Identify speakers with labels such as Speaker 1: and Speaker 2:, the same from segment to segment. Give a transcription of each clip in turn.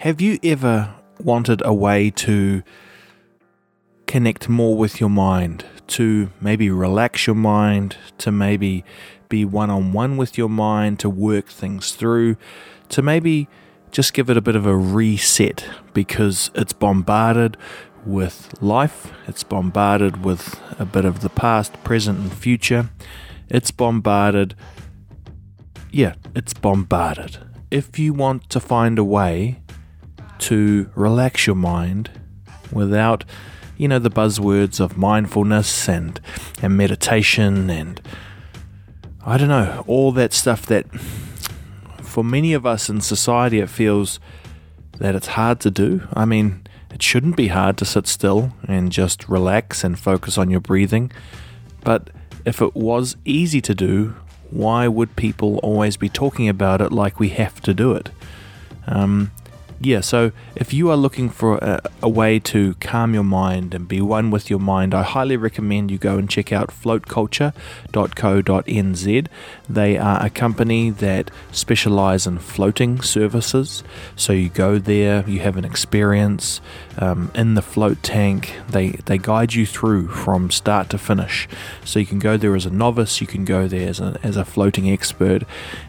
Speaker 1: Have you ever wanted a way to connect more with your mind, to maybe relax your mind, to maybe be one on one with your mind, to work things through, to maybe just give it a bit of a reset because it's bombarded with life, it's bombarded with a bit of the past, present, and future. It's bombarded. Yeah, it's bombarded. If you want to find a way to relax your mind without, you know, the buzzwords of mindfulness and, and meditation and I don't know, all that stuff that for many of us in society it feels that it's hard to do. I mean, it shouldn't be hard to sit still and just relax and focus on your breathing. But if it was easy to do, why would people always be talking about it like we have to do it? Um, yeah, so if you are looking for a, a, way to calm your mind and be one with your mind, I highly recommend you go and check out floatculture.co.nz. They are a company that specialize in floating services. So you go there, you have an experience um, in the float tank. They, they guide you through from start to finish. So you can go there as a novice, you can go there as a, as a floating expert.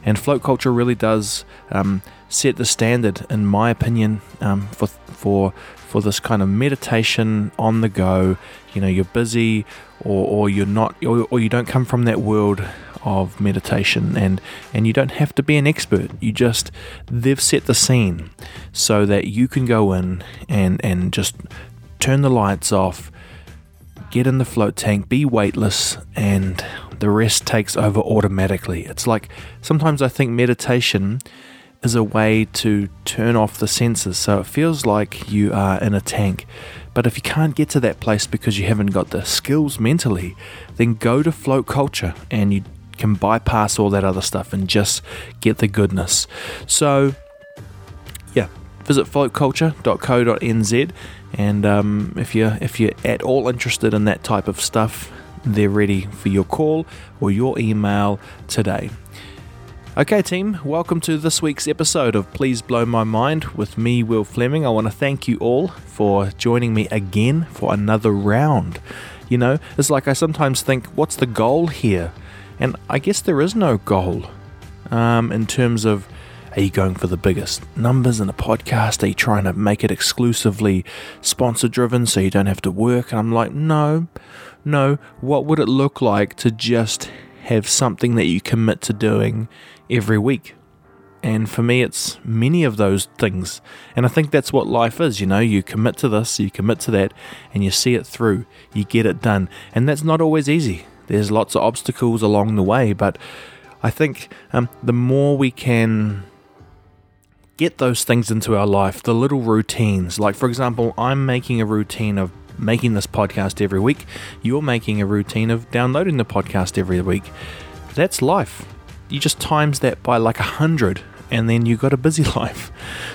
Speaker 1: And Float Culture really does. Um, set the standard, in my opinion, um, for for for this kind of meditation on the go. You know, you're busy, or, or you're not, or, or you don't come from that world of meditation, and and you don't have to be an expert. You just they've set the scene so that you can go in and and just turn the lights off, get in the float tank, be weightless, and the rest takes over automatically. It's like sometimes I think meditation is a way to turn off the senses so it feels like you are in a tank. But if you can't get to that place because you haven't got the skills mentally, then go to float culture and you can bypass all that other stuff and just get the goodness. So, yeah, visit floatculture.co.nz and um, if you're if you're at all interested in that type of stuff, they're ready for your call or your email today. Okay, team, welcome to this week's episode of Please Blow My Mind with me, Will Fleming. I want to thank you all for joining me again for another round. You know, it's like I sometimes think, what's the goal here? And I guess there is no goal um, in terms of are you going for the biggest numbers in a podcast? Are you trying to make it exclusively sponsor driven so you don't have to work? And I'm like, no, no. What would it look like to just have something that you commit to doing every week. And for me, it's many of those things. And I think that's what life is. You know, you commit to this, you commit to that, and you see it through. You get it done. And that's not always easy. There's lots of obstacles along the way. But I think um, the more we can get those things into our life, the little routines, like for example, I'm making a routine of making this podcast every week. You're making a routine of downloading the podcast every week. That's life you just times that by like a hundred and then you've got a busy life.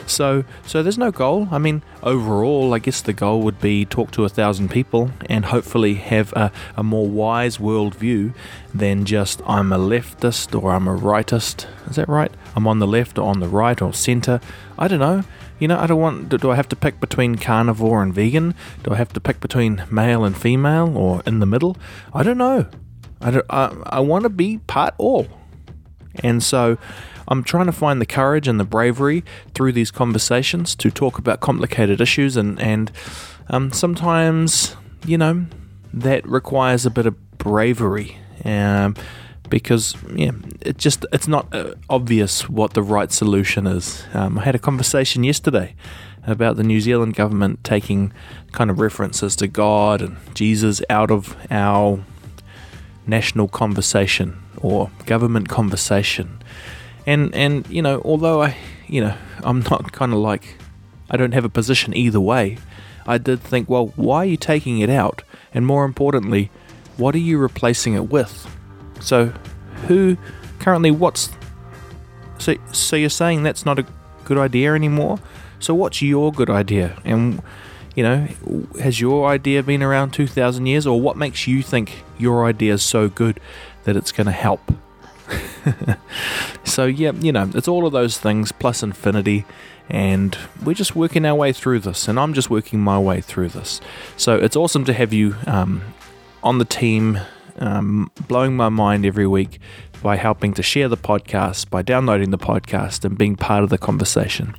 Speaker 1: So so there's no goal. I mean, overall, I guess the goal would be talk to a thousand people and hopefully have a, a more wise worldview than just I'm a leftist or I'm a rightist. Is that right? I'm on the left or on the right or center. I don't know. You know, I don't want. Do, do I have to pick between carnivore and vegan? Do I have to pick between male and female or in the middle? I don't know. I, don't, I, I want to be part all. And so I'm trying to find the courage and the bravery through these conversations to talk about complicated issues, and, and um, sometimes, you know, that requires a bit of bravery. Um, because yeah, it just it's not uh, obvious what the right solution is. Um, I had a conversation yesterday about the New Zealand government taking kind of references to God and Jesus out of our national conversation or government conversation. And and you know, although I you know, I'm not kind of like I don't have a position either way. I did think, well, why are you taking it out? And more importantly, what are you replacing it with? So, who currently what's so so you're saying that's not a good idea anymore? So what's your good idea? And you know, has your idea been around 2000 years or what makes you think your idea is so good that it's going to help. so, yeah, you know, it's all of those things plus infinity, and we're just working our way through this, and I'm just working my way through this. So, it's awesome to have you um, on the team, um, blowing my mind every week by helping to share the podcast, by downloading the podcast, and being part of the conversation.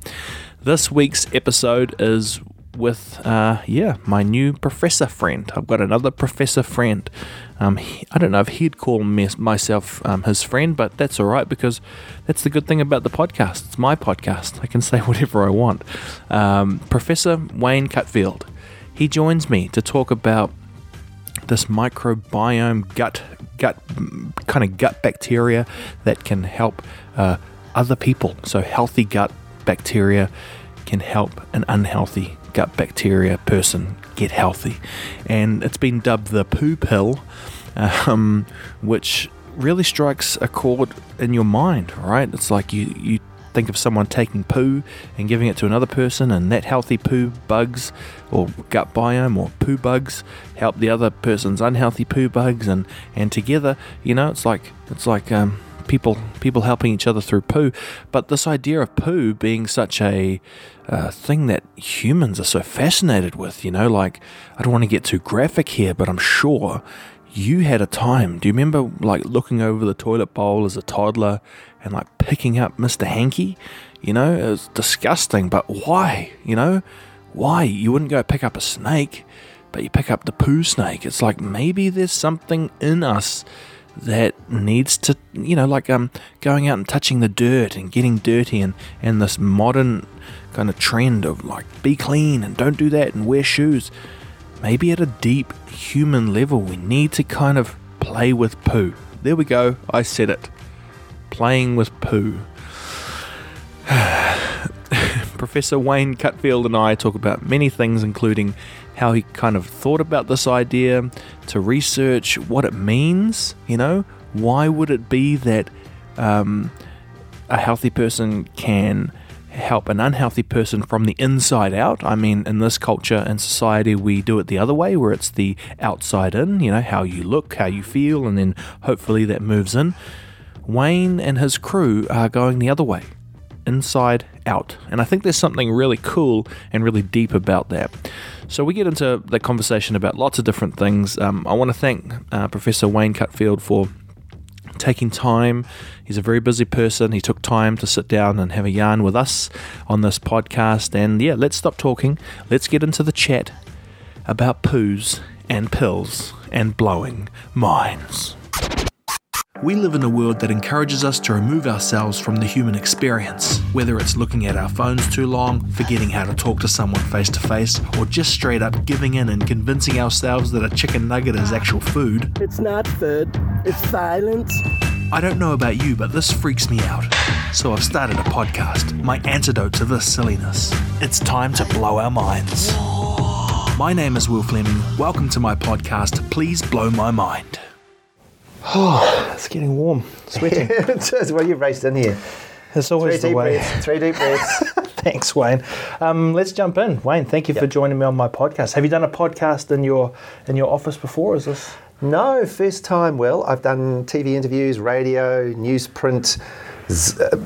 Speaker 1: This week's episode is with, uh, yeah, my new professor friend. I've got another professor friend. Um, he, I don't know if he'd call me, myself um, his friend, but that's all right because that's the good thing about the podcast. It's my podcast. I can say whatever I want. Um, professor Wayne Cutfield. He joins me to talk about this microbiome gut gut kind of gut bacteria that can help uh, other people. So healthy gut bacteria can help an unhealthy gut bacteria person get healthy. And it's been dubbed the poo pill, um, which really strikes a chord in your mind, right? It's like you, you think of someone taking poo and giving it to another person, and that healthy poo bugs or gut biome or poo bugs help the other person's unhealthy poo bugs, and, and together, you know, it's like it's like um, people people helping each other through poo. But this idea of poo being such a uh, thing that humans are so fascinated with, you know, like I don't want to get too graphic here, but I'm sure you had a time. Do you remember like looking over the toilet bowl as a toddler and like picking up Mr. Hanky? You know, it was disgusting, but why? You know, why? You wouldn't go pick up a snake, but you pick up the poo snake. It's like maybe there's something in us that needs to, you know, like um, going out and touching the dirt and getting dirty and, and this modern kind of trend of like be clean and don't do that and wear shoes. Maybe at a deep human level, we need to kind of play with poo. There we go, I said it. Playing with poo. Professor Wayne Cutfield and I talk about many things, including how he kind of thought about this idea, to research what it means. You know, why would it be that um, a healthy person can help an unhealthy person from the inside out? I mean, in this culture and society, we do it the other way, where it's the outside in. You know, how you look, how you feel, and then hopefully that moves in. Wayne and his crew are going the other way inside out. And I think there's something really cool and really deep about that. So we get into the conversation about lots of different things. Um, I want to thank uh, Professor Wayne Cutfield for taking time. He's a very busy person. He took time to sit down and have a yarn with us on this podcast. And yeah, let's stop talking. Let's get into the chat about poos and pills and blowing minds. We live in a world that encourages us to remove ourselves from the human experience, whether it's looking at our phones too long, forgetting how to talk to someone face to face, or just straight up giving in and convincing ourselves that a chicken nugget is actual food.
Speaker 2: It's not food, it's violence.
Speaker 1: I don't know about you, but this freaks me out. So I've started a podcast, my antidote to this silliness. It's time to blow our minds. My name is Will Fleming. Welcome to my podcast, Please Blow My Mind. Oh, it's getting warm. Sweating.
Speaker 3: well, you've raced in here.
Speaker 1: It's always
Speaker 3: Three
Speaker 1: the way.
Speaker 3: breaths. Three deep breaths.
Speaker 1: Thanks, Wayne. Um, let's jump in. Wayne, thank you for joining me on my podcast. Have you done a podcast in your in your office before? Is this
Speaker 3: no, first time. Well, I've done TV interviews, radio, newsprint, z- uh,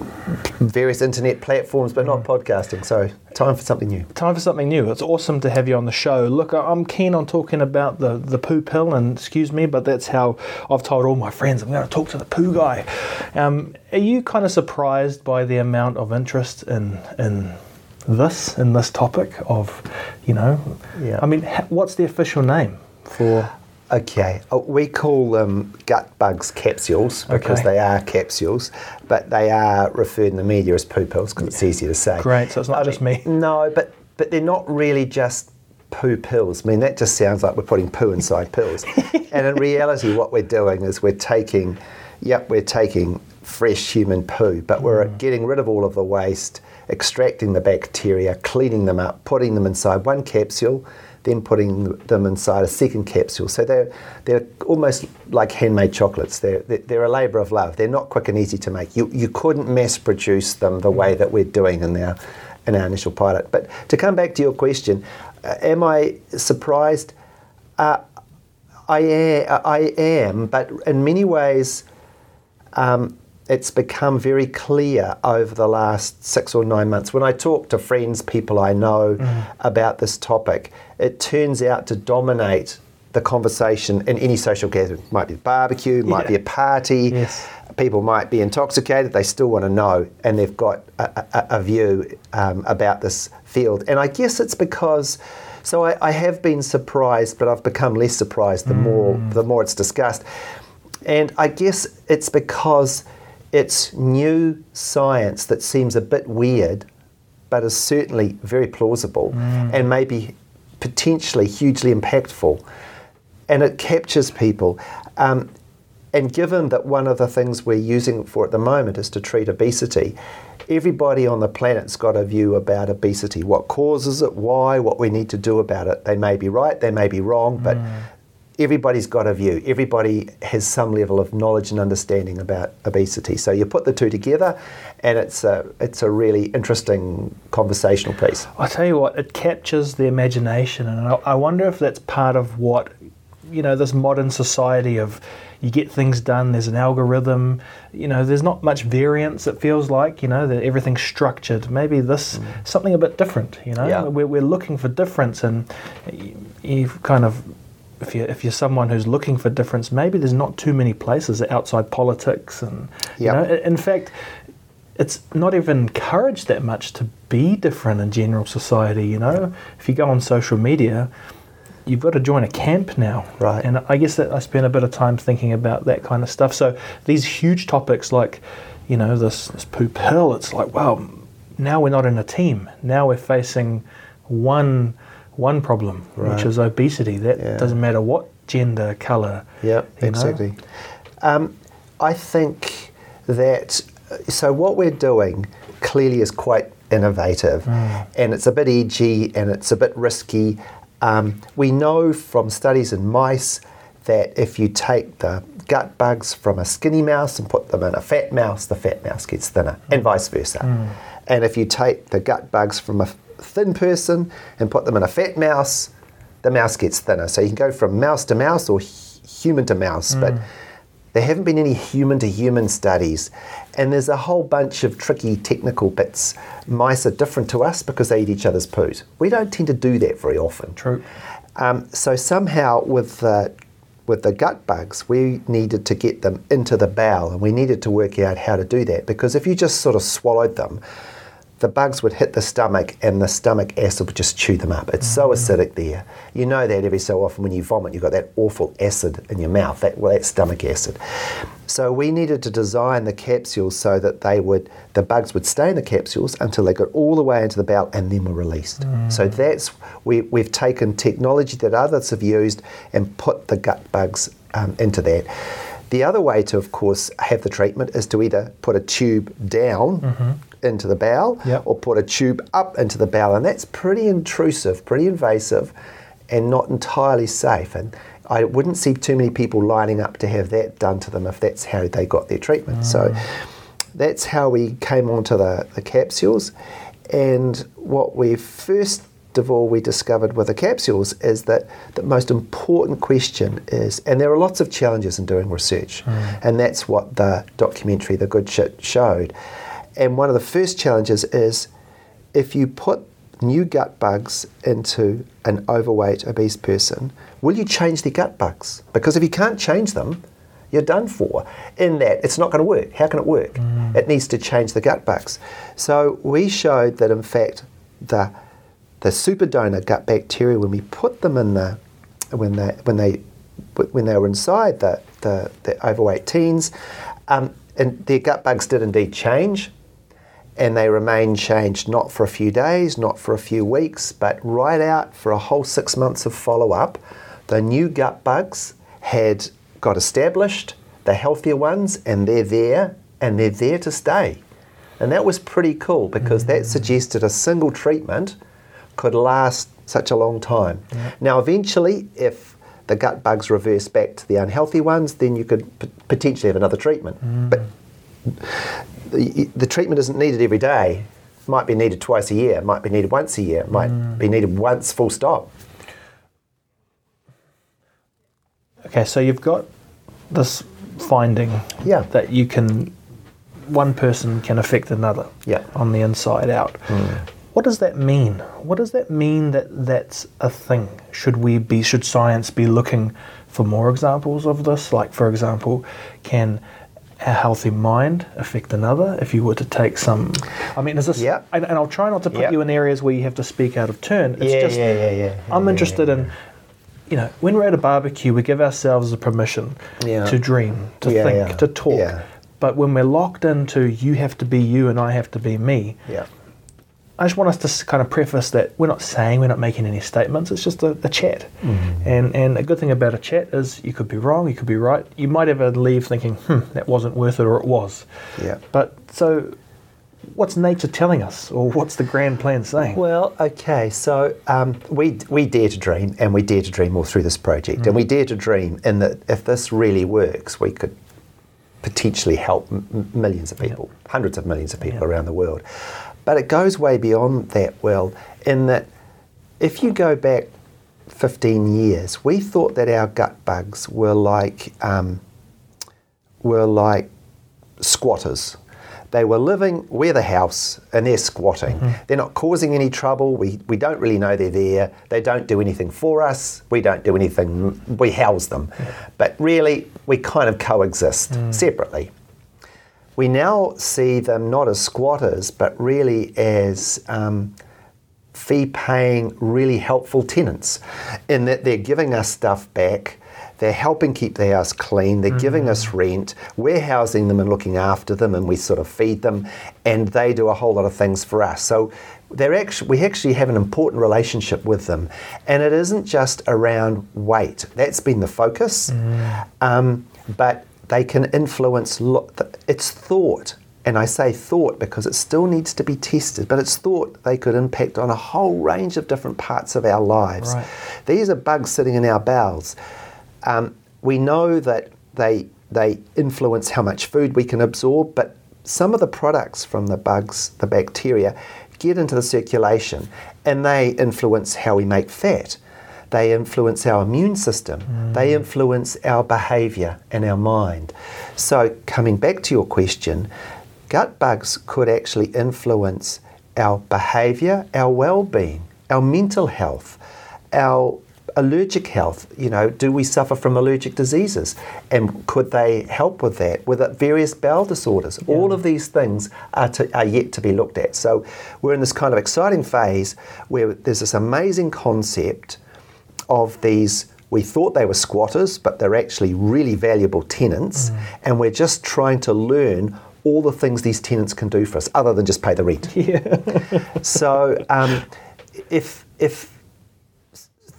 Speaker 3: various internet platforms, but
Speaker 1: Mm.
Speaker 3: not podcasting. So, time for something new.
Speaker 1: time for something new? It's awesome to have you on the show. Look, I'm keen on talking about the the poo pill, and excuse me, but that's how I've told all my friends I'm going to talk to the poo guy. Um, are you kind of surprised by the amount of interest in in this in this topic of, you know,
Speaker 3: Yeah.
Speaker 1: I mean, what's the official name for?
Speaker 3: Okay, uh, we call them gut bugs capsules because
Speaker 1: Okay.
Speaker 3: they are capsules, but they are referred in the media as poo pills because it's easier to say.
Speaker 1: Great, so it's not just me.
Speaker 3: No, but but they're not really just poo pills. I mean, that just sounds like we're putting poo inside pills. and in reality, what we're doing is we're taking, yep, we're taking fresh human poo, but we're getting rid of all of the waste, extracting the bacteria, cleaning them up, putting them inside one capsule. Then putting them inside a second capsule. So they're they're almost like handmade chocolates. They're they're, a labour of love. They're not quick and easy to make. You you couldn't mass produce them the way that we're doing in our in our initial pilot. But to come back to your question, uh, am I surprised? Uh, I am, I am, but in many ways, um, it's become very clear over the last six or nine months. When I talk to friends, people I know about this topic, it turns out to dominate the conversation in any social gathering. It might be a barbecue, might
Speaker 4: Yeah.
Speaker 3: be a party.
Speaker 4: Yes.
Speaker 3: People might be intoxicated. They still want to know, and they've got a, a, a view um, about this field. And I guess it's because. So I, I have been surprised, but I've become less surprised the more the more it's discussed. And I guess it's because it's new science that seems a bit weird, but is certainly very plausible and maybe potentially hugely impactful. And it captures people. Um, and given that one of the things we're using it for at the moment is to treat obesity, everybody on the planet's got a view about obesity what causes it, why, what we need to do about it. They may be right, they may be wrong, but everybody's got a view. Everybody has some level of knowledge and understanding about obesity. So you put the two together, and it's a, it's a really interesting conversational piece.
Speaker 4: I tell you what, it captures the imagination, and I, I wonder if that's part of what you know this modern society of you get things done. There's an algorithm. You know, there's not much variance. It feels like you know that everything's structured. Maybe this mm. something a bit different. You know,
Speaker 3: Yeah.
Speaker 4: we're, we're looking for difference, and you've kind of. If you're, if you're someone who's looking for difference, maybe there's not too many places outside politics, and you know, in fact, it's not even encouraged that much to be different in general society. You know, if you go on social media, you've got to join a camp now.
Speaker 3: Right.
Speaker 4: And I guess that I spend a bit of time thinking about that kind of stuff. So these huge topics like, you know, this, this poo pill, it's like, wow, now we're not in a team. Now we're facing one one problem,
Speaker 3: Right.
Speaker 4: which is obesity. That
Speaker 3: Yeah.
Speaker 4: doesn't matter what gender, colour.
Speaker 3: Yeah, exactly. Um, I think that so what we're doing clearly is quite innovative, and it's a bit edgy and it's a bit risky. Um, we know from studies in mice that if you take the gut bugs from a skinny mouse and put them in a fat mouse, the fat mouse gets thinner, and vice versa. And if you take the gut bugs from a thin person and put them in a fat mouse, the mouse gets thinner. So you can go from mouse to mouse or human to mouse, but there haven't been any human to human studies. And there's a whole bunch of tricky technical bits. Mice are different to us because they eat each other's poos. We don't tend to do that very often.
Speaker 4: True.
Speaker 3: Um, so somehow with the with the gut bugs, we needed to get them into the bowel, and we needed to work out how to do that because if you just sort of swallowed them, the bugs would hit the stomach, and the stomach acid would just chew them up. It's so mm-hmm. acidic there. You know that every so often when you vomit, you've got that awful acid in your mouth. That well, that's stomach acid. So we needed to design the capsules so that they would, the bugs would stay in the capsules until they got all the way into the bowel and then were released. Mm. So that's we, we've taken technology that others have used and put the gut bugs um, into that. The other way to, of course, have the treatment is to either put a tube down mm-hmm. Into the bowel
Speaker 4: Yep.
Speaker 3: or put a tube up into the bowel, and that's pretty intrusive, pretty invasive, and not entirely safe. And I wouldn't see too many people lining up to have that done to them if that's how they got their treatment. So mm. that's how we came onto the, the capsules. And what we first of all we discovered with the capsules is that the most important question is, and there are lots of challenges in doing research, mm. and that's what the documentary The Good Shit showed. And one of the first challenges is if you put new gut bugs into an overweight, obese person, will you change their gut bugs? Because if you can't change them, you're done for. In that, it's not going to work. How can it work? It needs to change the gut bugs. So we showed that, in fact, the the super donor gut bacteria, when we put them in the when they when they when they were inside the the, the overweight teens, um, and their gut bugs did indeed change and they remain changed not for a few days, not for a few weeks, but right out for a whole six months of follow up. The new gut bugs had got established, the healthier ones, and they're there and they're there to stay. And that was pretty cool because that mm. suggested a single treatment could last such a long time. Now, eventually, if the gut bugs reverse back to the unhealthy ones, then you could p- potentially have another treatment. Mm. But the, the treatment isn't needed every day. It might be needed twice a year. It might be needed once a year. It might mm. be needed once, full stop.
Speaker 4: Okay, so you've got this finding
Speaker 3: Yeah.
Speaker 4: that you can one person can affect another
Speaker 3: Yeah.
Speaker 4: on the inside out. Mm. What does that mean? What does that mean that that's a thing? Should we be should science be looking for more examples of this? Like for example, can a healthy mind affect another if you were to take some I mean is this
Speaker 3: Yeah.
Speaker 4: and, and I'll try not to put
Speaker 3: Yeah.
Speaker 4: you in areas where you have to speak out of turn. It's
Speaker 3: yeah,
Speaker 4: just
Speaker 3: yeah, yeah, yeah,
Speaker 4: I'm
Speaker 3: yeah,
Speaker 4: interested
Speaker 3: yeah,
Speaker 4: in, you know, when we're at a barbecue, we give ourselves the permission to dream, to think, to talk. But when we're locked into you have to be you and I have to be me,
Speaker 3: yeah.
Speaker 4: I just want us to kind of preface that we're not saying we're not making any statements. It's just a, a chat,
Speaker 3: Mm-hmm.
Speaker 4: and and a good thing about a chat is you could be wrong, you could be right. You might ever leave thinking, hmm, that wasn't worth it, or it was.
Speaker 3: Yeah.
Speaker 4: But so, what's nature telling us, or what's the grand plan saying?
Speaker 3: Well, okay, so um, we we dare to dream, and we dare to dream all through this project, and we dare to dream in that if this really works, we could potentially help m- millions of people, hundreds of millions of people
Speaker 4: Yeah.
Speaker 3: around the world. But it goes way beyond that, Will, in that if you go back 15 years, we thought that our gut bugs were like um, were like squatters. They were living, we're the house, and they're squatting. They're not causing any trouble. We, we don't really know they're there. They don't do anything for us. We don't do anything, we house them. But really, we kind of coexist separately. We now see them not as squatters, but really as um, fee paying, really helpful tenants in that they're giving us stuff back. They're helping keep the house clean. They're giving us rent. We're housing them and looking after them, and we sort of feed them, and they do a whole lot of things for us. So they're actually, we actually have an important relationship with them, and it isn't just around weight. That's been the focus, um, but they can influence. Lo- it's thought and I say thought because it still needs to be tested, but it's thought they could impact on a whole range of different parts of our lives.
Speaker 4: Right.
Speaker 3: These are bugs sitting in our bowels. Um, we know that they they influence how much food we can absorb, but some of the products from the bugs, the bacteria, get into the circulation and they influence how we make fat. They influence our immune system. Mm. They influence our behavior and our mind. So, coming back to your question, gut bugs could actually influence our behavior, our well being, our mental health, our allergic health. You know, do we suffer from allergic diseases? And could they help with that? With various bowel disorders? All of these things are, to, are yet to be looked at. So we're in this kind of exciting phase where there's this amazing concept of these. We thought they were squatters, but they're actually really valuable tenants, and we're just trying to learn all the things these tenants can do for us, other than just pay the rent. Yeah. so, um, if if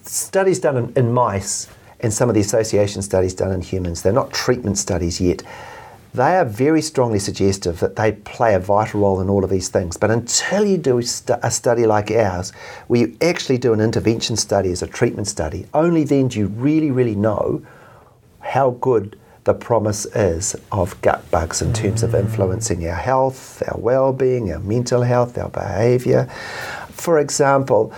Speaker 3: studies done in, in mice and some of the association studies done in humans, they're not treatment studies yet. They are very strongly suggestive that they play a vital role in all of these things. But until you do a study like ours, where you actually do an intervention study as a treatment study, only then do you really, really know how good the promise is of gut bugs in terms of influencing our health, our well-being, our mental health, our behavior. For example,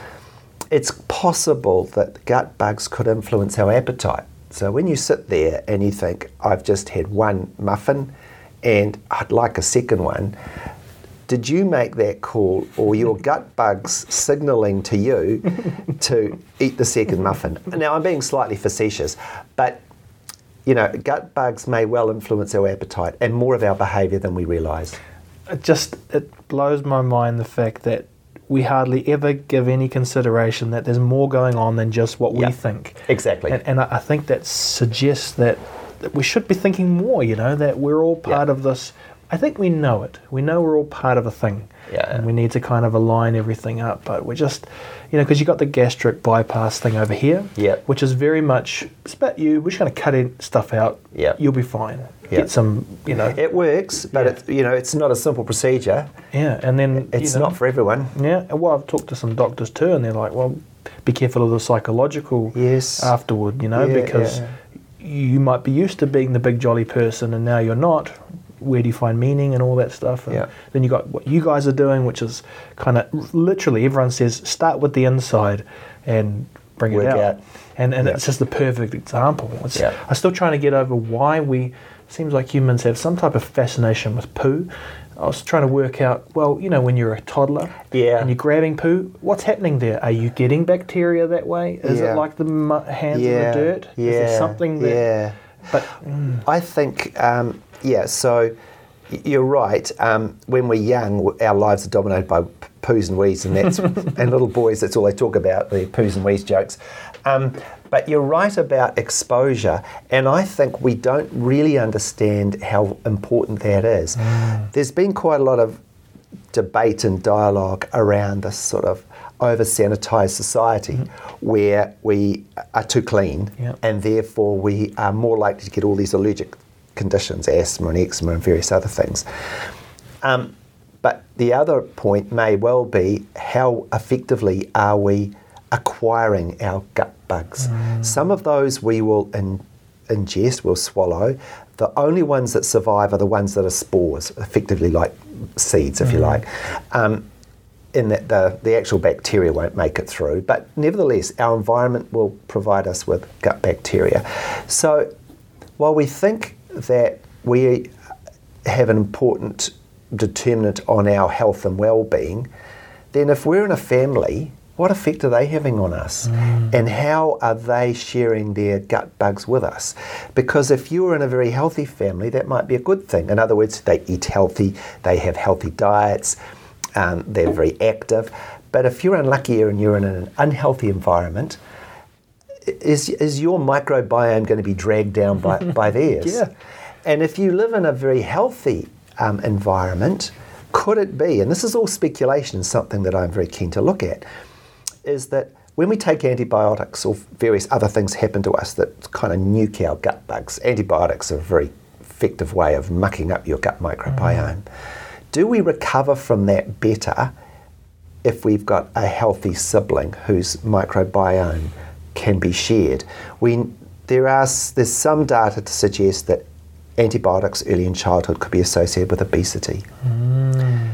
Speaker 3: it's possible that gut bugs could influence our appetite. So when you sit there and you think, I've just had one muffin and I'd like a second one, did you make that call or your gut bugs signaling to you to eat the second muffin? Now, I'm being slightly facetious, but you know, gut bugs may well influence our appetite and more of our behavior than we realize.
Speaker 4: it just it blows my mind the fact that we hardly ever give any consideration that there's more going on than just what
Speaker 3: Yeah.
Speaker 4: we think.
Speaker 3: Exactly.
Speaker 4: And, and I think that suggests that, that we should be thinking more, you know, that we're all part
Speaker 3: Yeah.
Speaker 4: of this. I think we know it. We know we're all part of a thing.
Speaker 3: Yeah.
Speaker 4: And we need to kind of align everything up. But we're just, you know, because you got the gastric bypass thing over here,
Speaker 3: Yeah.
Speaker 4: which is very much, it's about you. We're just going to cut in stuff out.
Speaker 3: Yeah.
Speaker 4: You'll be fine.
Speaker 3: Yeah.
Speaker 4: Get some, you know.
Speaker 3: It works, but
Speaker 4: Yeah.
Speaker 3: it's you know it's not a simple procedure.
Speaker 4: yeah. And then,
Speaker 3: It's
Speaker 4: you know,
Speaker 3: not for everyone.
Speaker 4: Yeah, well, I've talked to some doctors too, and they're like, "Well, be careful of the psychological
Speaker 3: Yes.
Speaker 4: afterward, you know,
Speaker 3: Yeah,
Speaker 4: because
Speaker 3: yeah.
Speaker 4: you might be used to being the big jolly person, and now you're not. Where do you find meaning and all that stuff? And
Speaker 3: Yeah.
Speaker 4: Then you got what you guys are doing, which is kind of literally everyone says start with the inside and bring
Speaker 3: Work
Speaker 4: it out.
Speaker 3: out.
Speaker 4: And and
Speaker 3: Yeah.
Speaker 4: it's just the perfect example. It's,
Speaker 3: Yeah.
Speaker 4: I'm still trying to get over why we seems like humans have some type of fascination with poo. I was trying to work out, well, you know, when you're a toddler
Speaker 3: Yeah.
Speaker 4: and you're grabbing poo, what's happening there? Are you getting bacteria that way? Is
Speaker 3: Yeah.
Speaker 4: it like the hands
Speaker 3: yeah,
Speaker 4: in the dirt?
Speaker 3: Yeah,
Speaker 4: Is there something that.
Speaker 3: yeah.
Speaker 4: But
Speaker 3: I think, um, yeah, so you're right. Um, when we're young, our lives are dominated by poos and wees, and that's and little boys. That's all they talk about the poos and wees jokes. Um, but you're right about exposure, and I think we don't really understand how important that is. There's been quite a lot of debate and dialogue around this sort of over sanitized society where we are too clean
Speaker 4: Yeah.
Speaker 3: and therefore we are more likely to get all these allergic conditions, asthma and eczema and various other things. Um, but the other point may well be how effectively are we acquiring our gut bugs? Some of those we will in, ingest, we'll swallow. The only ones that survive are the ones that are spores, effectively like seeds, if you like. Um, in that the, the actual bacteria won't make it through. But nevertheless, our environment will provide us with gut bacteria. So while we think that we have an important determinant on our health and well-being, then if we're in a family, what effect are they having on us? And how are they sharing their gut bugs with us? Because if you're in a very healthy family, that might be a good thing. In other words, they eat healthy, they have healthy diets, um, they're very active. But if you're unlucky and you're in an unhealthy environment, is, is your microbiome going to be dragged down by, by theirs?
Speaker 4: Yeah.
Speaker 3: And if you live in a very healthy um, environment, could it be, and this is all speculation, something that I'm very keen to look at, is that when we take antibiotics or various other things happen to us that kind of nuke our gut bugs, antibiotics are a very effective way of mucking up your gut microbiome. Do we recover from that better if we've got a healthy sibling whose microbiome can be shared? We, there are, there's some data to suggest that antibiotics early in childhood could be associated with obesity. Mm.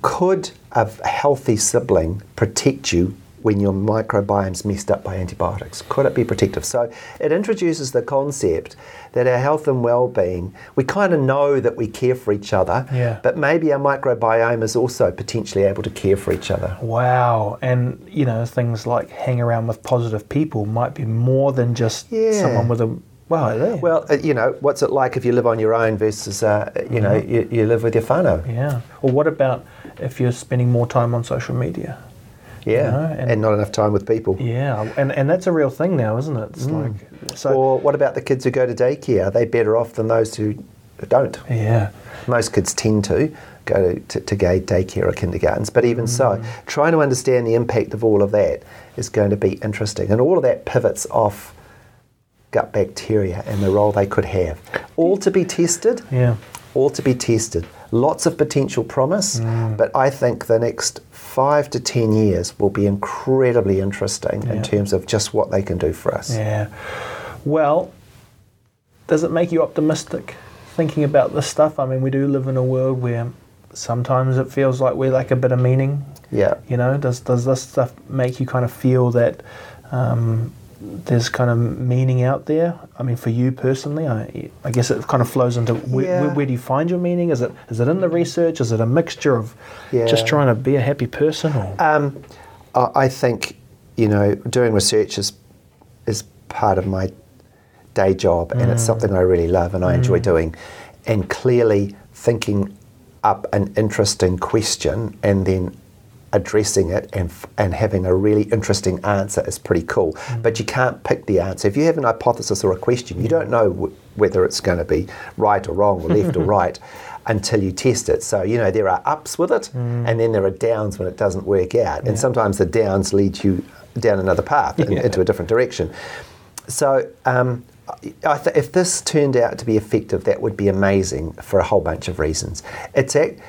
Speaker 3: Could a healthy sibling protect you when your microbiome's messed up by antibiotics? Could it be protective? So it introduces the concept that our health and well-being, we kind of know that we care for each other,
Speaker 4: Yeah.
Speaker 3: but maybe our microbiome is also potentially able to care for each other.
Speaker 4: Wow, and you know things like hang around with positive people might be more than just
Speaker 3: Yeah.
Speaker 4: someone with a wow. they?
Speaker 3: Well, uh, you know, what's it like if you live on your own versus, uh, you know, you, you live with your whānau?
Speaker 4: yeah. Or what about if you're spending more time on social media?
Speaker 3: Yeah,
Speaker 4: know, and-
Speaker 3: and, not enough time with people.
Speaker 4: Yeah, and and that's a real thing now, isn't it? It's mm. like so.
Speaker 3: Or what about the kids who go to daycare? Are they better off than those who don't?
Speaker 4: yeah,
Speaker 3: Most kids tend to go to, to, to gay daycare or kindergartens, but even so, mm. trying to understand the impact of all of that is going to be interesting. And all of that pivots off gut bacteria and the role they could have. All to be tested,
Speaker 4: yeah.
Speaker 3: all to be tested. Lots of potential promise,
Speaker 4: Mm.
Speaker 3: but I think the next five to ten years will be incredibly interesting
Speaker 4: Yeah.
Speaker 3: in terms of just what they can do for us.
Speaker 4: Yeah. Well, does it make you optimistic thinking about this stuff? I mean, we do live in a world where sometimes it feels like we lack a bit of meaning.
Speaker 3: Yeah.
Speaker 4: You know, does does this stuff make you kind of feel that um, there's kind of meaning out there? I mean, for you personally, I, I guess it kind of flows into where,
Speaker 3: Yeah.
Speaker 4: where, where do you find your meaning? Is it is it in the mm. research? Is it a mixture of just trying to be a happy person? Or
Speaker 3: Um, I I think you know doing research is is part of my day job, and it's mm. something I really love and I enjoy mm. doing. And clearly, thinking up an interesting question and then addressing it and f- and having a really interesting answer is pretty cool. But you can't pick the answer if you have an hypothesis or a question. You don't know w- whether it's going to be right or wrong or left or right until you test it. So you know there are ups with it, and then there are downs when it doesn't work out. And sometimes the downs lead you down another path in- into a different direction. So, um, I th- if this turned out to be effective, that would be amazing for a whole bunch of reasons. It's ac- to,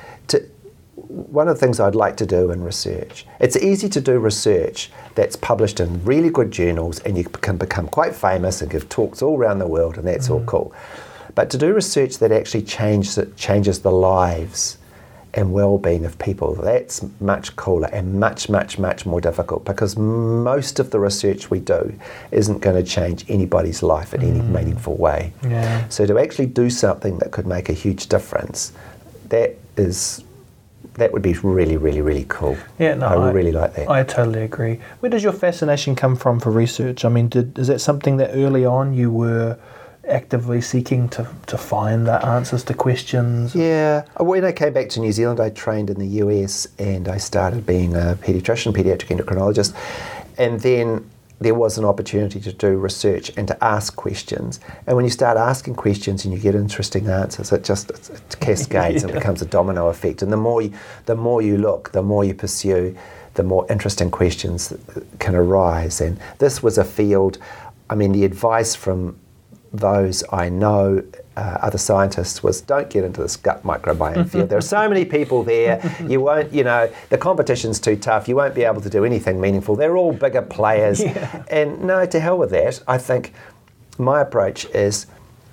Speaker 3: one of the things I'd like to do in research. It's easy to do research that's published in really good journals, and you can become quite famous and give talks all around the world, and that's all mm. cool. But to do research that actually changes changes the lives and well-being of people. That's much cooler and much, much, much more difficult because most of the research we do isn't going to change anybody's life in any mm. meaningful way.
Speaker 4: Yeah.
Speaker 3: So to actually do something that could make a huge difference, that is that would be really, really, really cool.
Speaker 4: Yeah, no,
Speaker 3: I, really like that.
Speaker 4: I totally agree. Where does your fascination come from for research? I mean, did, is that something that early on you were actively seeking to, to find the answers to questions?
Speaker 3: Yeah, Uh, when I came back to New Zealand, I trained in the US and I started being a pediatrician, pediatric endocrinologist, and then there was an opportunity to do research and to ask questions. And when you start asking questions and you get interesting answers, it just it, cascades and becomes a domino effect. And the more you, the more you look, the more you pursue, the more interesting questions can arise. And this was a field. I mean, the advice from those I know, uh, other scientists, was don't get into this gut microbiome field. There are so many people there. You won't, you know, the competition's too tough. You won't be able to do anything meaningful. They're all bigger players.
Speaker 4: Yeah.
Speaker 3: And no, to hell with that. I think my approach is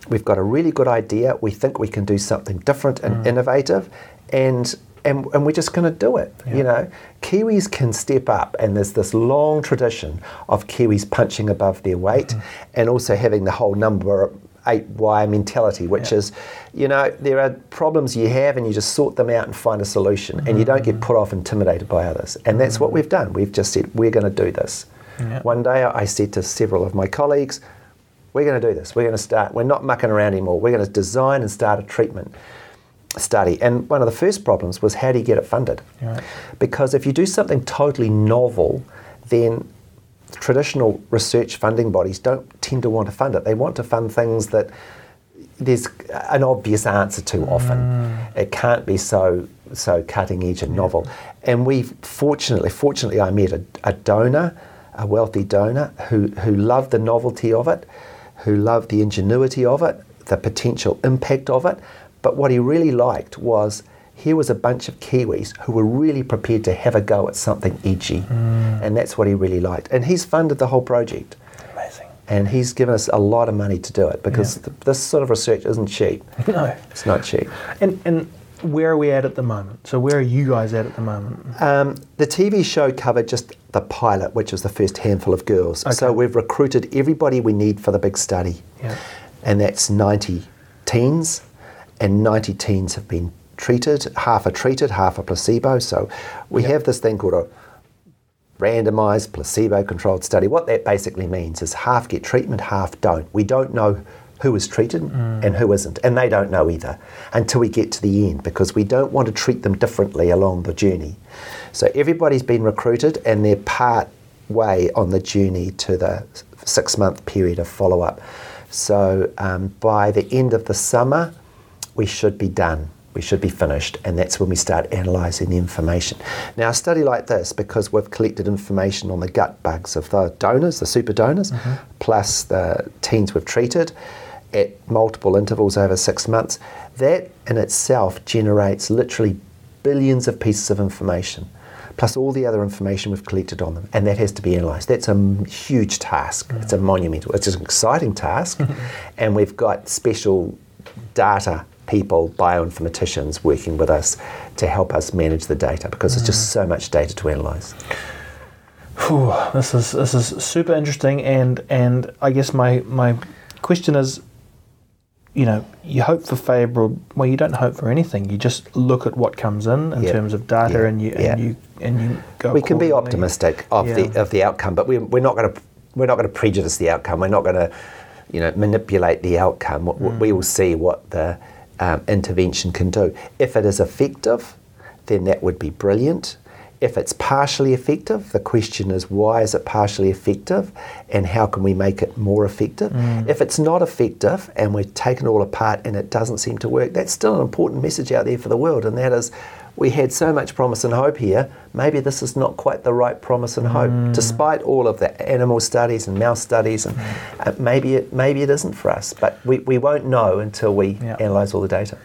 Speaker 3: we've got a really good idea. We think we can do something different and innovative, and and, and we're just going to do it. You know, Kiwis can step up, and there's this long tradition of Kiwis punching above their weight, mm-hmm. and also having the whole number eight wire mentality, which
Speaker 4: Yeah.
Speaker 3: is, you know, there are problems you have, and you just sort them out and find a solution, and you don't get mm-hmm. put off, intimidated by others, and that's what mm-hmm. we've done. We've just said we're going to do this.
Speaker 4: Yeah.
Speaker 3: One day I said to several of my colleagues, we're going to do this. We're going to start, we're not mucking around anymore. We're going to design and start a treatment study. And one of the first problems was how do you get it funded?
Speaker 4: Right.
Speaker 3: Because if you do something totally novel, then traditional research funding bodies don't tend to want to fund it. They want to fund things that there's an obvious answer to often. Mm. It can't be so so cutting edge and novel. And we fortunately, fortunately, I met a, a donor, a wealthy donor who who loved the novelty of it, who loved the ingenuity of it, the potential impact of it. But what he really liked was here was a bunch of Kiwis who were really prepared to have a go at something edgy, and that's what he really liked. And he's funded the whole project
Speaker 4: Amazing.
Speaker 3: and he's given us a lot of money to do it because
Speaker 4: Yeah.
Speaker 3: th- this sort of research isn't cheap.
Speaker 4: No.
Speaker 3: It's not cheap.
Speaker 4: And, and where are we at at the moment? So where are you guys at at the moment?
Speaker 3: Um, the TV show covered just the pilot, which was the first handful of girls. So we've recruited everybody we need for the big study,
Speaker 4: Yeah.
Speaker 3: and that's 90 teens, and 90 teens have been treated. Half are treated, half are placebo. So we have this thing called a randomized placebo controlled study. What that basically means is half get treatment, half don't. We don't know who is treated and who isn't, and they don't know either until we get to the end because we don't want to treat them differently along the journey. So everybody's been recruited and they're part way on the journey to the six month period of follow up. So um, by the end of the summer, we should be done. We should be finished, and that's when we start analysing the information. Now, a study like this, because we've collected information on the gut bugs of the donors, the super donors, mm-hmm. plus the teens we've treated at multiple intervals over six months, that in itself generates literally billions of pieces of information, plus all the other information we've collected on them, and that has to be analysed. That's a m- huge task. It's a mm. monumental. It's an exciting task, and we've got special data people, bioinformaticians, working with us to help us manage the data because there's just mm. so much data to analyse.
Speaker 4: Phew, this is this is super interesting, and and I guess my my question is, you know, you hope for favourable. Well, you don't hope for anything. You just look at what comes in in
Speaker 3: Yeah.
Speaker 4: terms of data,
Speaker 3: Yeah.
Speaker 4: and you
Speaker 3: Yeah.
Speaker 4: and you and you go.
Speaker 3: we can be optimistic of the of the outcome, but we're, we're not going to we're not going to prejudice the outcome. We're not going to you know manipulate the outcome. We mm. will see what the um, intervention can do. If it is effective, then that would be brilliant. If it's partially effective, the question is why is it partially effective and how can we make it more effective? If it's not effective and we've taken it all apart and it doesn't seem to work, that's still an important message out there for the world, and that is we had so much promise and hope here. Maybe this is not quite the right promise and hope, despite all of the animal studies and mouse studies, and uh, maybe it maybe it isn't for us. But we, we won't know until we
Speaker 4: Yeah.
Speaker 3: analyse all the data.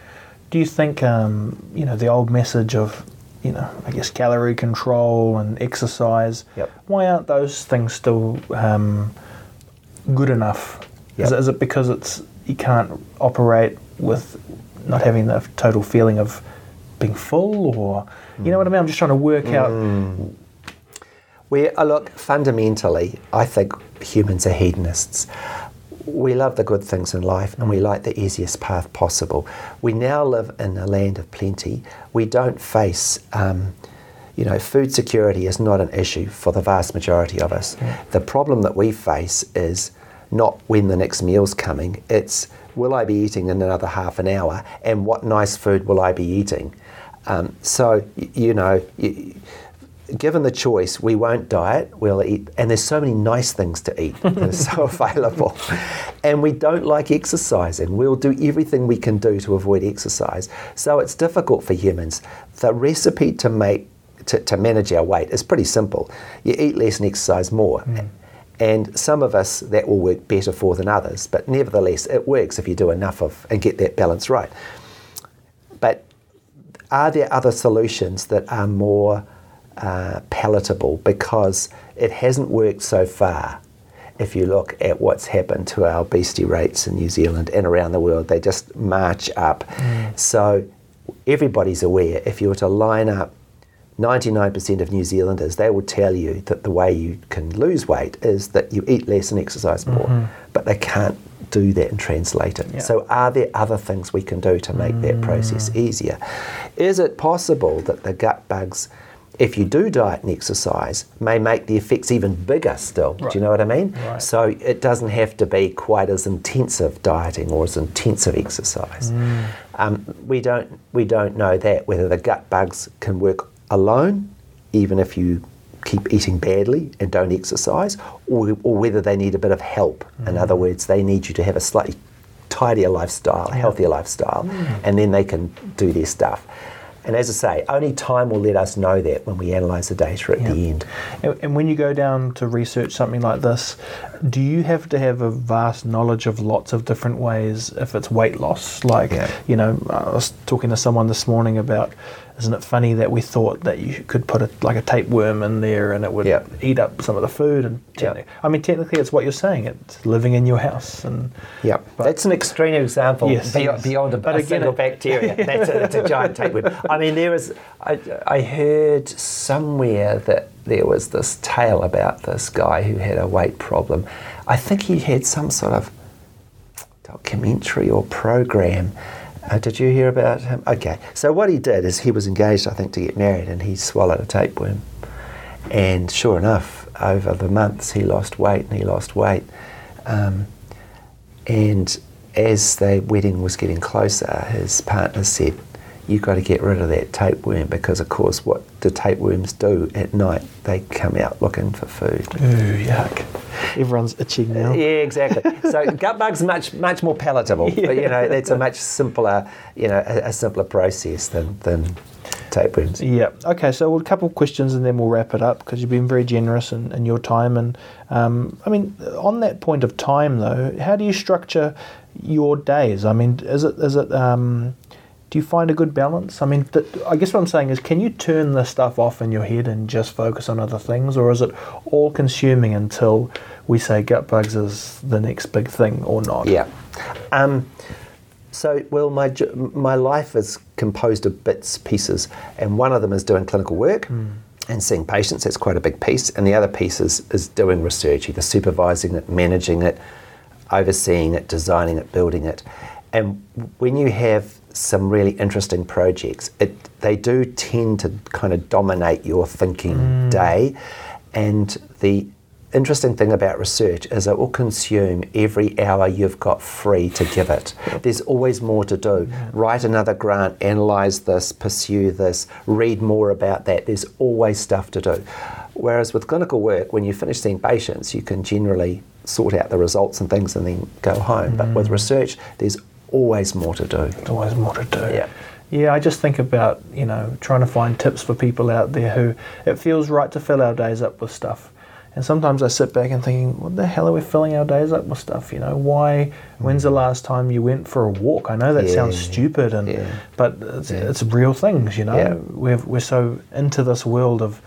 Speaker 4: Do you think, um, you know, the old message of, you know, I guess calorie control and exercise,
Speaker 3: Yep.
Speaker 4: why aren't those things still um, good enough? Is, it, is it because it's you can't operate with not having the total feeling of being full, or you know what I mean? I'm just trying to work out.
Speaker 3: We uh, look fundamentally. I think humans are hedonists. We love the good things in life, and we like the easiest path possible. We now live in a land of plenty. We don't face. Um, you know, food security is not an issue for the vast majority of us. The problem that we face is not when the next meal's coming, it's will I be eating in another half an hour and what nice food will I be eating? Um, so, you know, y- given the choice, we won't diet, we'll eat, and there's so many nice things to eat that are so available. And we don't like exercising. We'll do everything we can do to avoid exercise. So it's difficult for humans. The recipe to make to, to manage our weight is pretty simple. You eat less and exercise more. Hmm. And some of us that will work better for than others, but nevertheless, it works if you do enough of and get that balance right. But are there other solutions that are more uh, palatable because it hasn't worked so far? If you look at what's happened to our obesity rates in New Zealand and around the world, they just march up. Mm. So everybody's aware if you were to line up 99% of New Zealanders, they will tell you that the way you can lose weight is that you eat less and exercise more, mm-hmm. but they can't do that and translate it.
Speaker 4: Yeah.
Speaker 3: So, are there other things we can do to make that process mm. easier? Is it possible that the gut bugs, if you do diet and exercise, may make the effects even bigger still?
Speaker 4: Right.
Speaker 3: Do you know what I mean?
Speaker 4: Right.
Speaker 3: So, it doesn't have to be quite as intensive dieting or as intensive exercise. Mm. Um, we don't we don't know that whether the gut bugs can work alone, even if you keep eating badly and don't exercise, or, or whether they need a bit of help. In mm. other words, they need you to have a slightly tidier lifestyle, a healthier lifestyle, mm. and then they can do their stuff. And as I say, only time will let us know that when we analyse the data at the end.
Speaker 4: And, and when you go down to research something like this, do you have to have a vast knowledge of lots of different ways if it's weight loss? Like,
Speaker 3: Yeah.
Speaker 4: you know, I was talking to someone this morning about, isn't it funny that we thought that you could put a, like a tapeworm in there and it would
Speaker 3: Yeah.
Speaker 4: eat up some of the food? And
Speaker 3: Yeah.
Speaker 4: techni- I mean, technically, it's what you're saying. It's living in your house, and
Speaker 3: Yeah,
Speaker 4: But-
Speaker 3: that's an extreme example
Speaker 4: Yes,
Speaker 3: beyond,
Speaker 4: yes.
Speaker 3: beyond a,
Speaker 4: But
Speaker 3: a
Speaker 4: again,
Speaker 3: single
Speaker 4: it-
Speaker 3: bacteria. That's a, that's a giant tapeworm. I mean, there was, I, I heard somewhere that there was this tale about this guy who had a weight problem. I think he had some sort of documentary or program. Uh, did you hear about him? Okay, so what he did is he was engaged, I think, to get married, and he swallowed a tapeworm. And sure enough, over the months, he lost weight and he lost weight. Um, and as the wedding was getting closer, his partner said, You've got to get rid of that tapeworm because, of course, what do tapeworms do at night? They come out looking for food.
Speaker 4: ooh, yuck. Everyone's itching now.
Speaker 3: Yeah, exactly. so gut bugs much much more palatable. But, you know, it's a much simpler, you know, a, a simpler process than, than tapeworms.
Speaker 4: Yeah. Okay. So well, a couple of questions, and then we'll wrap it up because you've been very generous in, in your time. And um, I mean, on that point of time, though, how do you structure your days? I mean, is it is it um, do you find a good balance? I mean, th- I guess what I'm saying is, can you turn this stuff off in your head and just focus on other things, or is it all consuming until we say gut bugs is the next big thing, or not?
Speaker 3: Yeah. Um, so, well, my my life is composed of bits, pieces, and one of them is doing clinical work and seeing patients. That's quite a big piece, and the other piece is, is doing research, either supervising it, managing it, overseeing it, designing it, building it. And when you have some really interesting projects, it they do tend to kind of dominate your thinking mm. day, and the interesting thing about research is it will consume every hour you've got free to give it. There's always more to do. Write another grant, analyze this, pursue this, read more about that. There's always stuff to do. Whereas with clinical work, when you finish seeing patients, you can generally sort out the results and things and then go home. But with mm. research, there's always more to do.
Speaker 4: There's always more to do.
Speaker 3: Yeah.
Speaker 4: Yeah, I just think about, you know, trying to find tips for people out there who it feels right to fill our days up with stuff. And sometimes I sit back and thinking, what the hell are we filling our days up with stuff? You know, why? When's the mm. last time you went for a walk? I know that
Speaker 3: Yeah,
Speaker 4: sounds stupid, and
Speaker 3: yeah.
Speaker 4: but it's,
Speaker 3: Yeah.
Speaker 4: it's real things. You know, we're we're so into this world of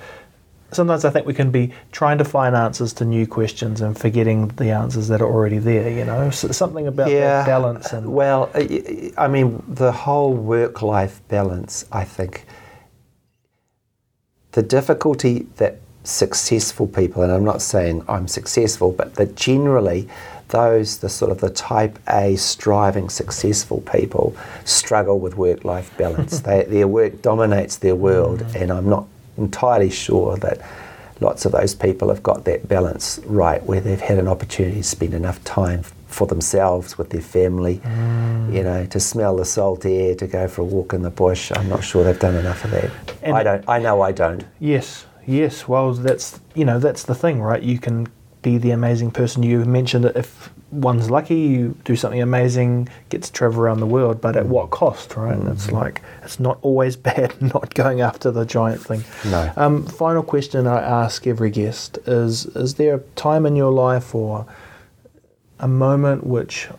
Speaker 4: sometimes I think we can be trying to find answers to new questions and forgetting the answers that are already there. You know, so something about that balance and
Speaker 3: well, I mean, the whole work-life balance. I think the difficulty that successful people, and I'm not saying I'm successful, but that generally those, the sort of the type A striving successful people, struggle with work life balance. they, their work dominates their world,
Speaker 4: Mm.
Speaker 3: and I'm not entirely sure that lots of those people have got that balance right, where they've had an opportunity to spend enough time for themselves with their family,
Speaker 4: Mm.
Speaker 3: you know, to smell the salt air, to go for a walk in the bush. I'm not sure they've done enough of that.
Speaker 4: And-
Speaker 3: I don't. I know I don't.
Speaker 4: Yes, yes. Well, that's you know that's the thing, right? You can be the amazing person you mentioned. That if one's lucky, you do something amazing, get to travel around the world, but at what cost, right? And it's like it's not always bad not going after the giant thing.
Speaker 3: No.
Speaker 4: Um, final question I ask every guest is: Is there a time in your life or a moment which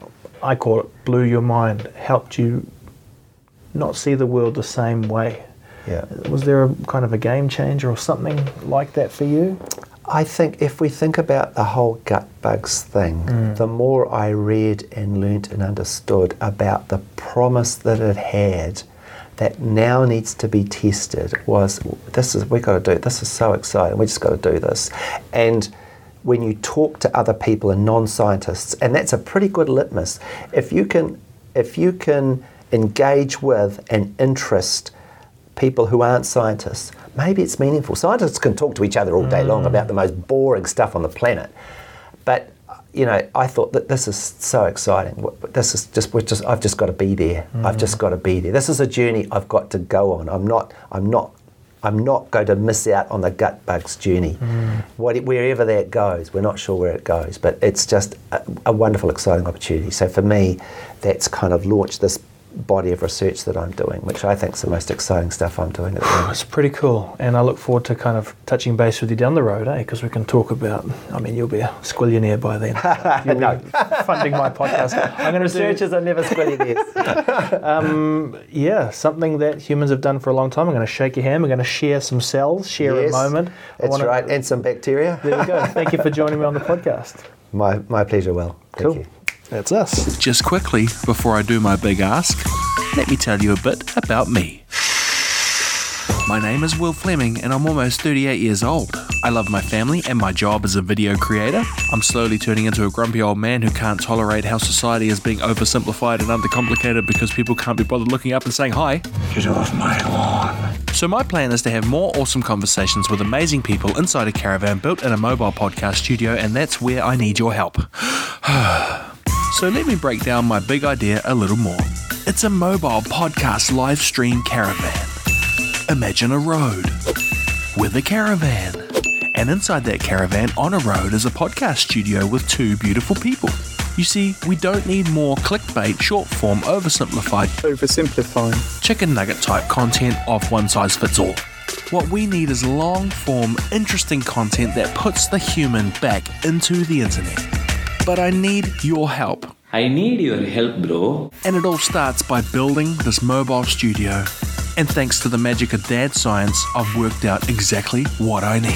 Speaker 4: I call it blew your mind, helped you not see the world the same way?
Speaker 3: Yeah.
Speaker 4: Was there a kind of a game changer or something like that for you?
Speaker 3: I think if we think about the whole gut bugs thing, mm. the more I read and learnt and understood about the promise that it had that now needs to be tested was this is we got to do this is so exciting we just got to do this. And when you talk to other people and non-scientists and that's a pretty good litmus if you can if you can engage with and interest people who aren't scientists, maybe it's meaningful. Scientists can talk to each other all day long mm. about the most boring stuff on the planet. But you know, I thought that this is so exciting. This is just, we're just, I've just got to be there. I've just mm. got to be there. This is a journey I've got to go on. I'm not, I'm not, I'm not going to miss out on the gut bugs journey. Mm. What, wherever that goes, we're not sure where it goes, but it's just a, a wonderful, exciting opportunity. So for me, that's kind of launched this body of research that I'm doing, which I think is the most exciting stuff I'm doing at the moment.
Speaker 4: It's pretty cool, and I look forward to kind of touching base with you down the road, eh? Because we can talk about. I mean, you'll be a squillionaire by then.
Speaker 3: No.
Speaker 4: funding my podcast. I'm going to do,
Speaker 3: Researchers are never squillionaires.
Speaker 4: um, yeah, something that humans have done for a long time. I'm going to shake your hand. We're going to share some cells, share
Speaker 3: Yes,
Speaker 4: a moment. I
Speaker 3: That's
Speaker 4: wanna-
Speaker 3: right, and some bacteria.
Speaker 4: There we go. Thank you for joining me on the podcast.
Speaker 3: My, my pleasure, Will. Thank
Speaker 4: Cool.
Speaker 3: you.
Speaker 4: That's us.
Speaker 1: Just quickly, before I do my big ask, let me tell you a bit about me. My name is Will Fleming and I'm almost 38 years old. I love my family and my job as a video creator. I'm slowly turning into a grumpy old man who can't tolerate how society is being oversimplified and undercomplicated because people can't be bothered looking up and saying hi.
Speaker 5: Get off my lawn.
Speaker 1: So, my plan is to have more awesome conversations with amazing people inside a caravan built in a mobile podcast studio, and that's where I need your help. so, let me break down my big idea a little more. It's a mobile podcast live stream caravan. Imagine a road with a caravan. And inside that caravan on a road is a podcast studio with two beautiful people. You see, we don't need more clickbait, short form, oversimplified
Speaker 5: Oversimplifying.
Speaker 1: chicken nugget type content of one size fits all. What we need is long form, interesting content that puts the human back into the internet. But I need your help.
Speaker 6: I need your help, bro.
Speaker 1: And it all starts by building this mobile studio. And thanks to the magic of dad science, I've worked out exactly what I need.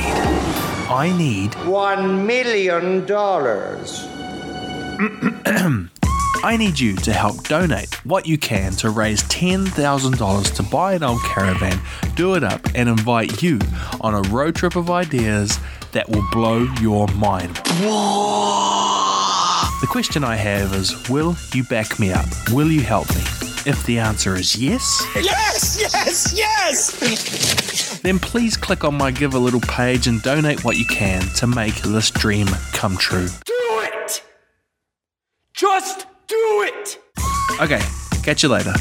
Speaker 1: I need
Speaker 7: One million dollars.
Speaker 1: I need you to help donate what you can to raise $10,000 to buy an old caravan, do it up, and invite you on a road trip of ideas that will blow your mind. The question I have is Will you back me up? Will you help me? If the answer is yes,
Speaker 5: Yes, yes, yes!
Speaker 1: then please click on my Give a Little page and donate what you can to make this dream come true.
Speaker 5: Do it! Just do it!
Speaker 1: Okay, catch you later.